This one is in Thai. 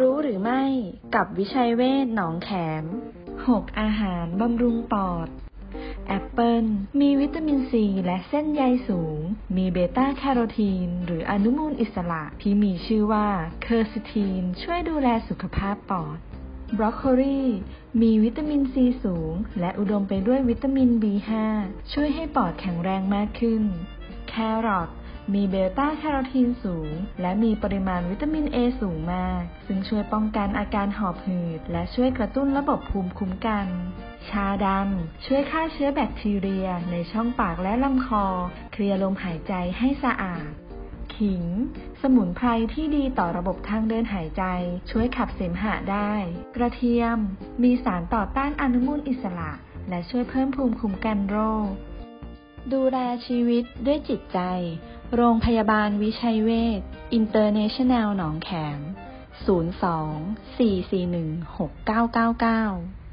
รู้หรือไม่กับวิชัยเวชหนองแขม 6 อาหารบำรุงปอด แอปเปิลมีวิตามินซีและเส้นใยสูง มีเบต้าแคโรทีน หรืออนุมูลอิสระที่มีชื่อว่า quercetin ช่วยดูแลสุขภาพปอด บรอกโคลีมีวิตามินซีสูง และอุดมไปด้วยวิตามิน B5 ช่วยให้ปอดแข็งแรงมากขึ้น แครอท มีเบต้าแคโรทีนสูง และมีปริมาณวิตามิน A สูงมาก ซึ่งช่วยป้องกันอาการหอบหืด และช่วยกระตุ้นระบบภูมิคุ้มกัน ชาดำ ช่วยฆ่าเชื้อแบคทีเรียในช่องปากและลำคอ เคลียร์ลมหายใจให้สะอาดขิง สมุนไพรที่ดีต่อระบบทางเดินหายใจ ช่วยขับเสมหะได้ กระเทียม มีสารต่อต้านอนุมูลอิสระ และช่วยเพิ่มภูมิคุ้มกันโรค ดูแลชีวิตด้วยจิตใจ โรงพยาบาลวิชัยเวชอินเตอร์เนชั่นแนลหนองแขม 02 441 6999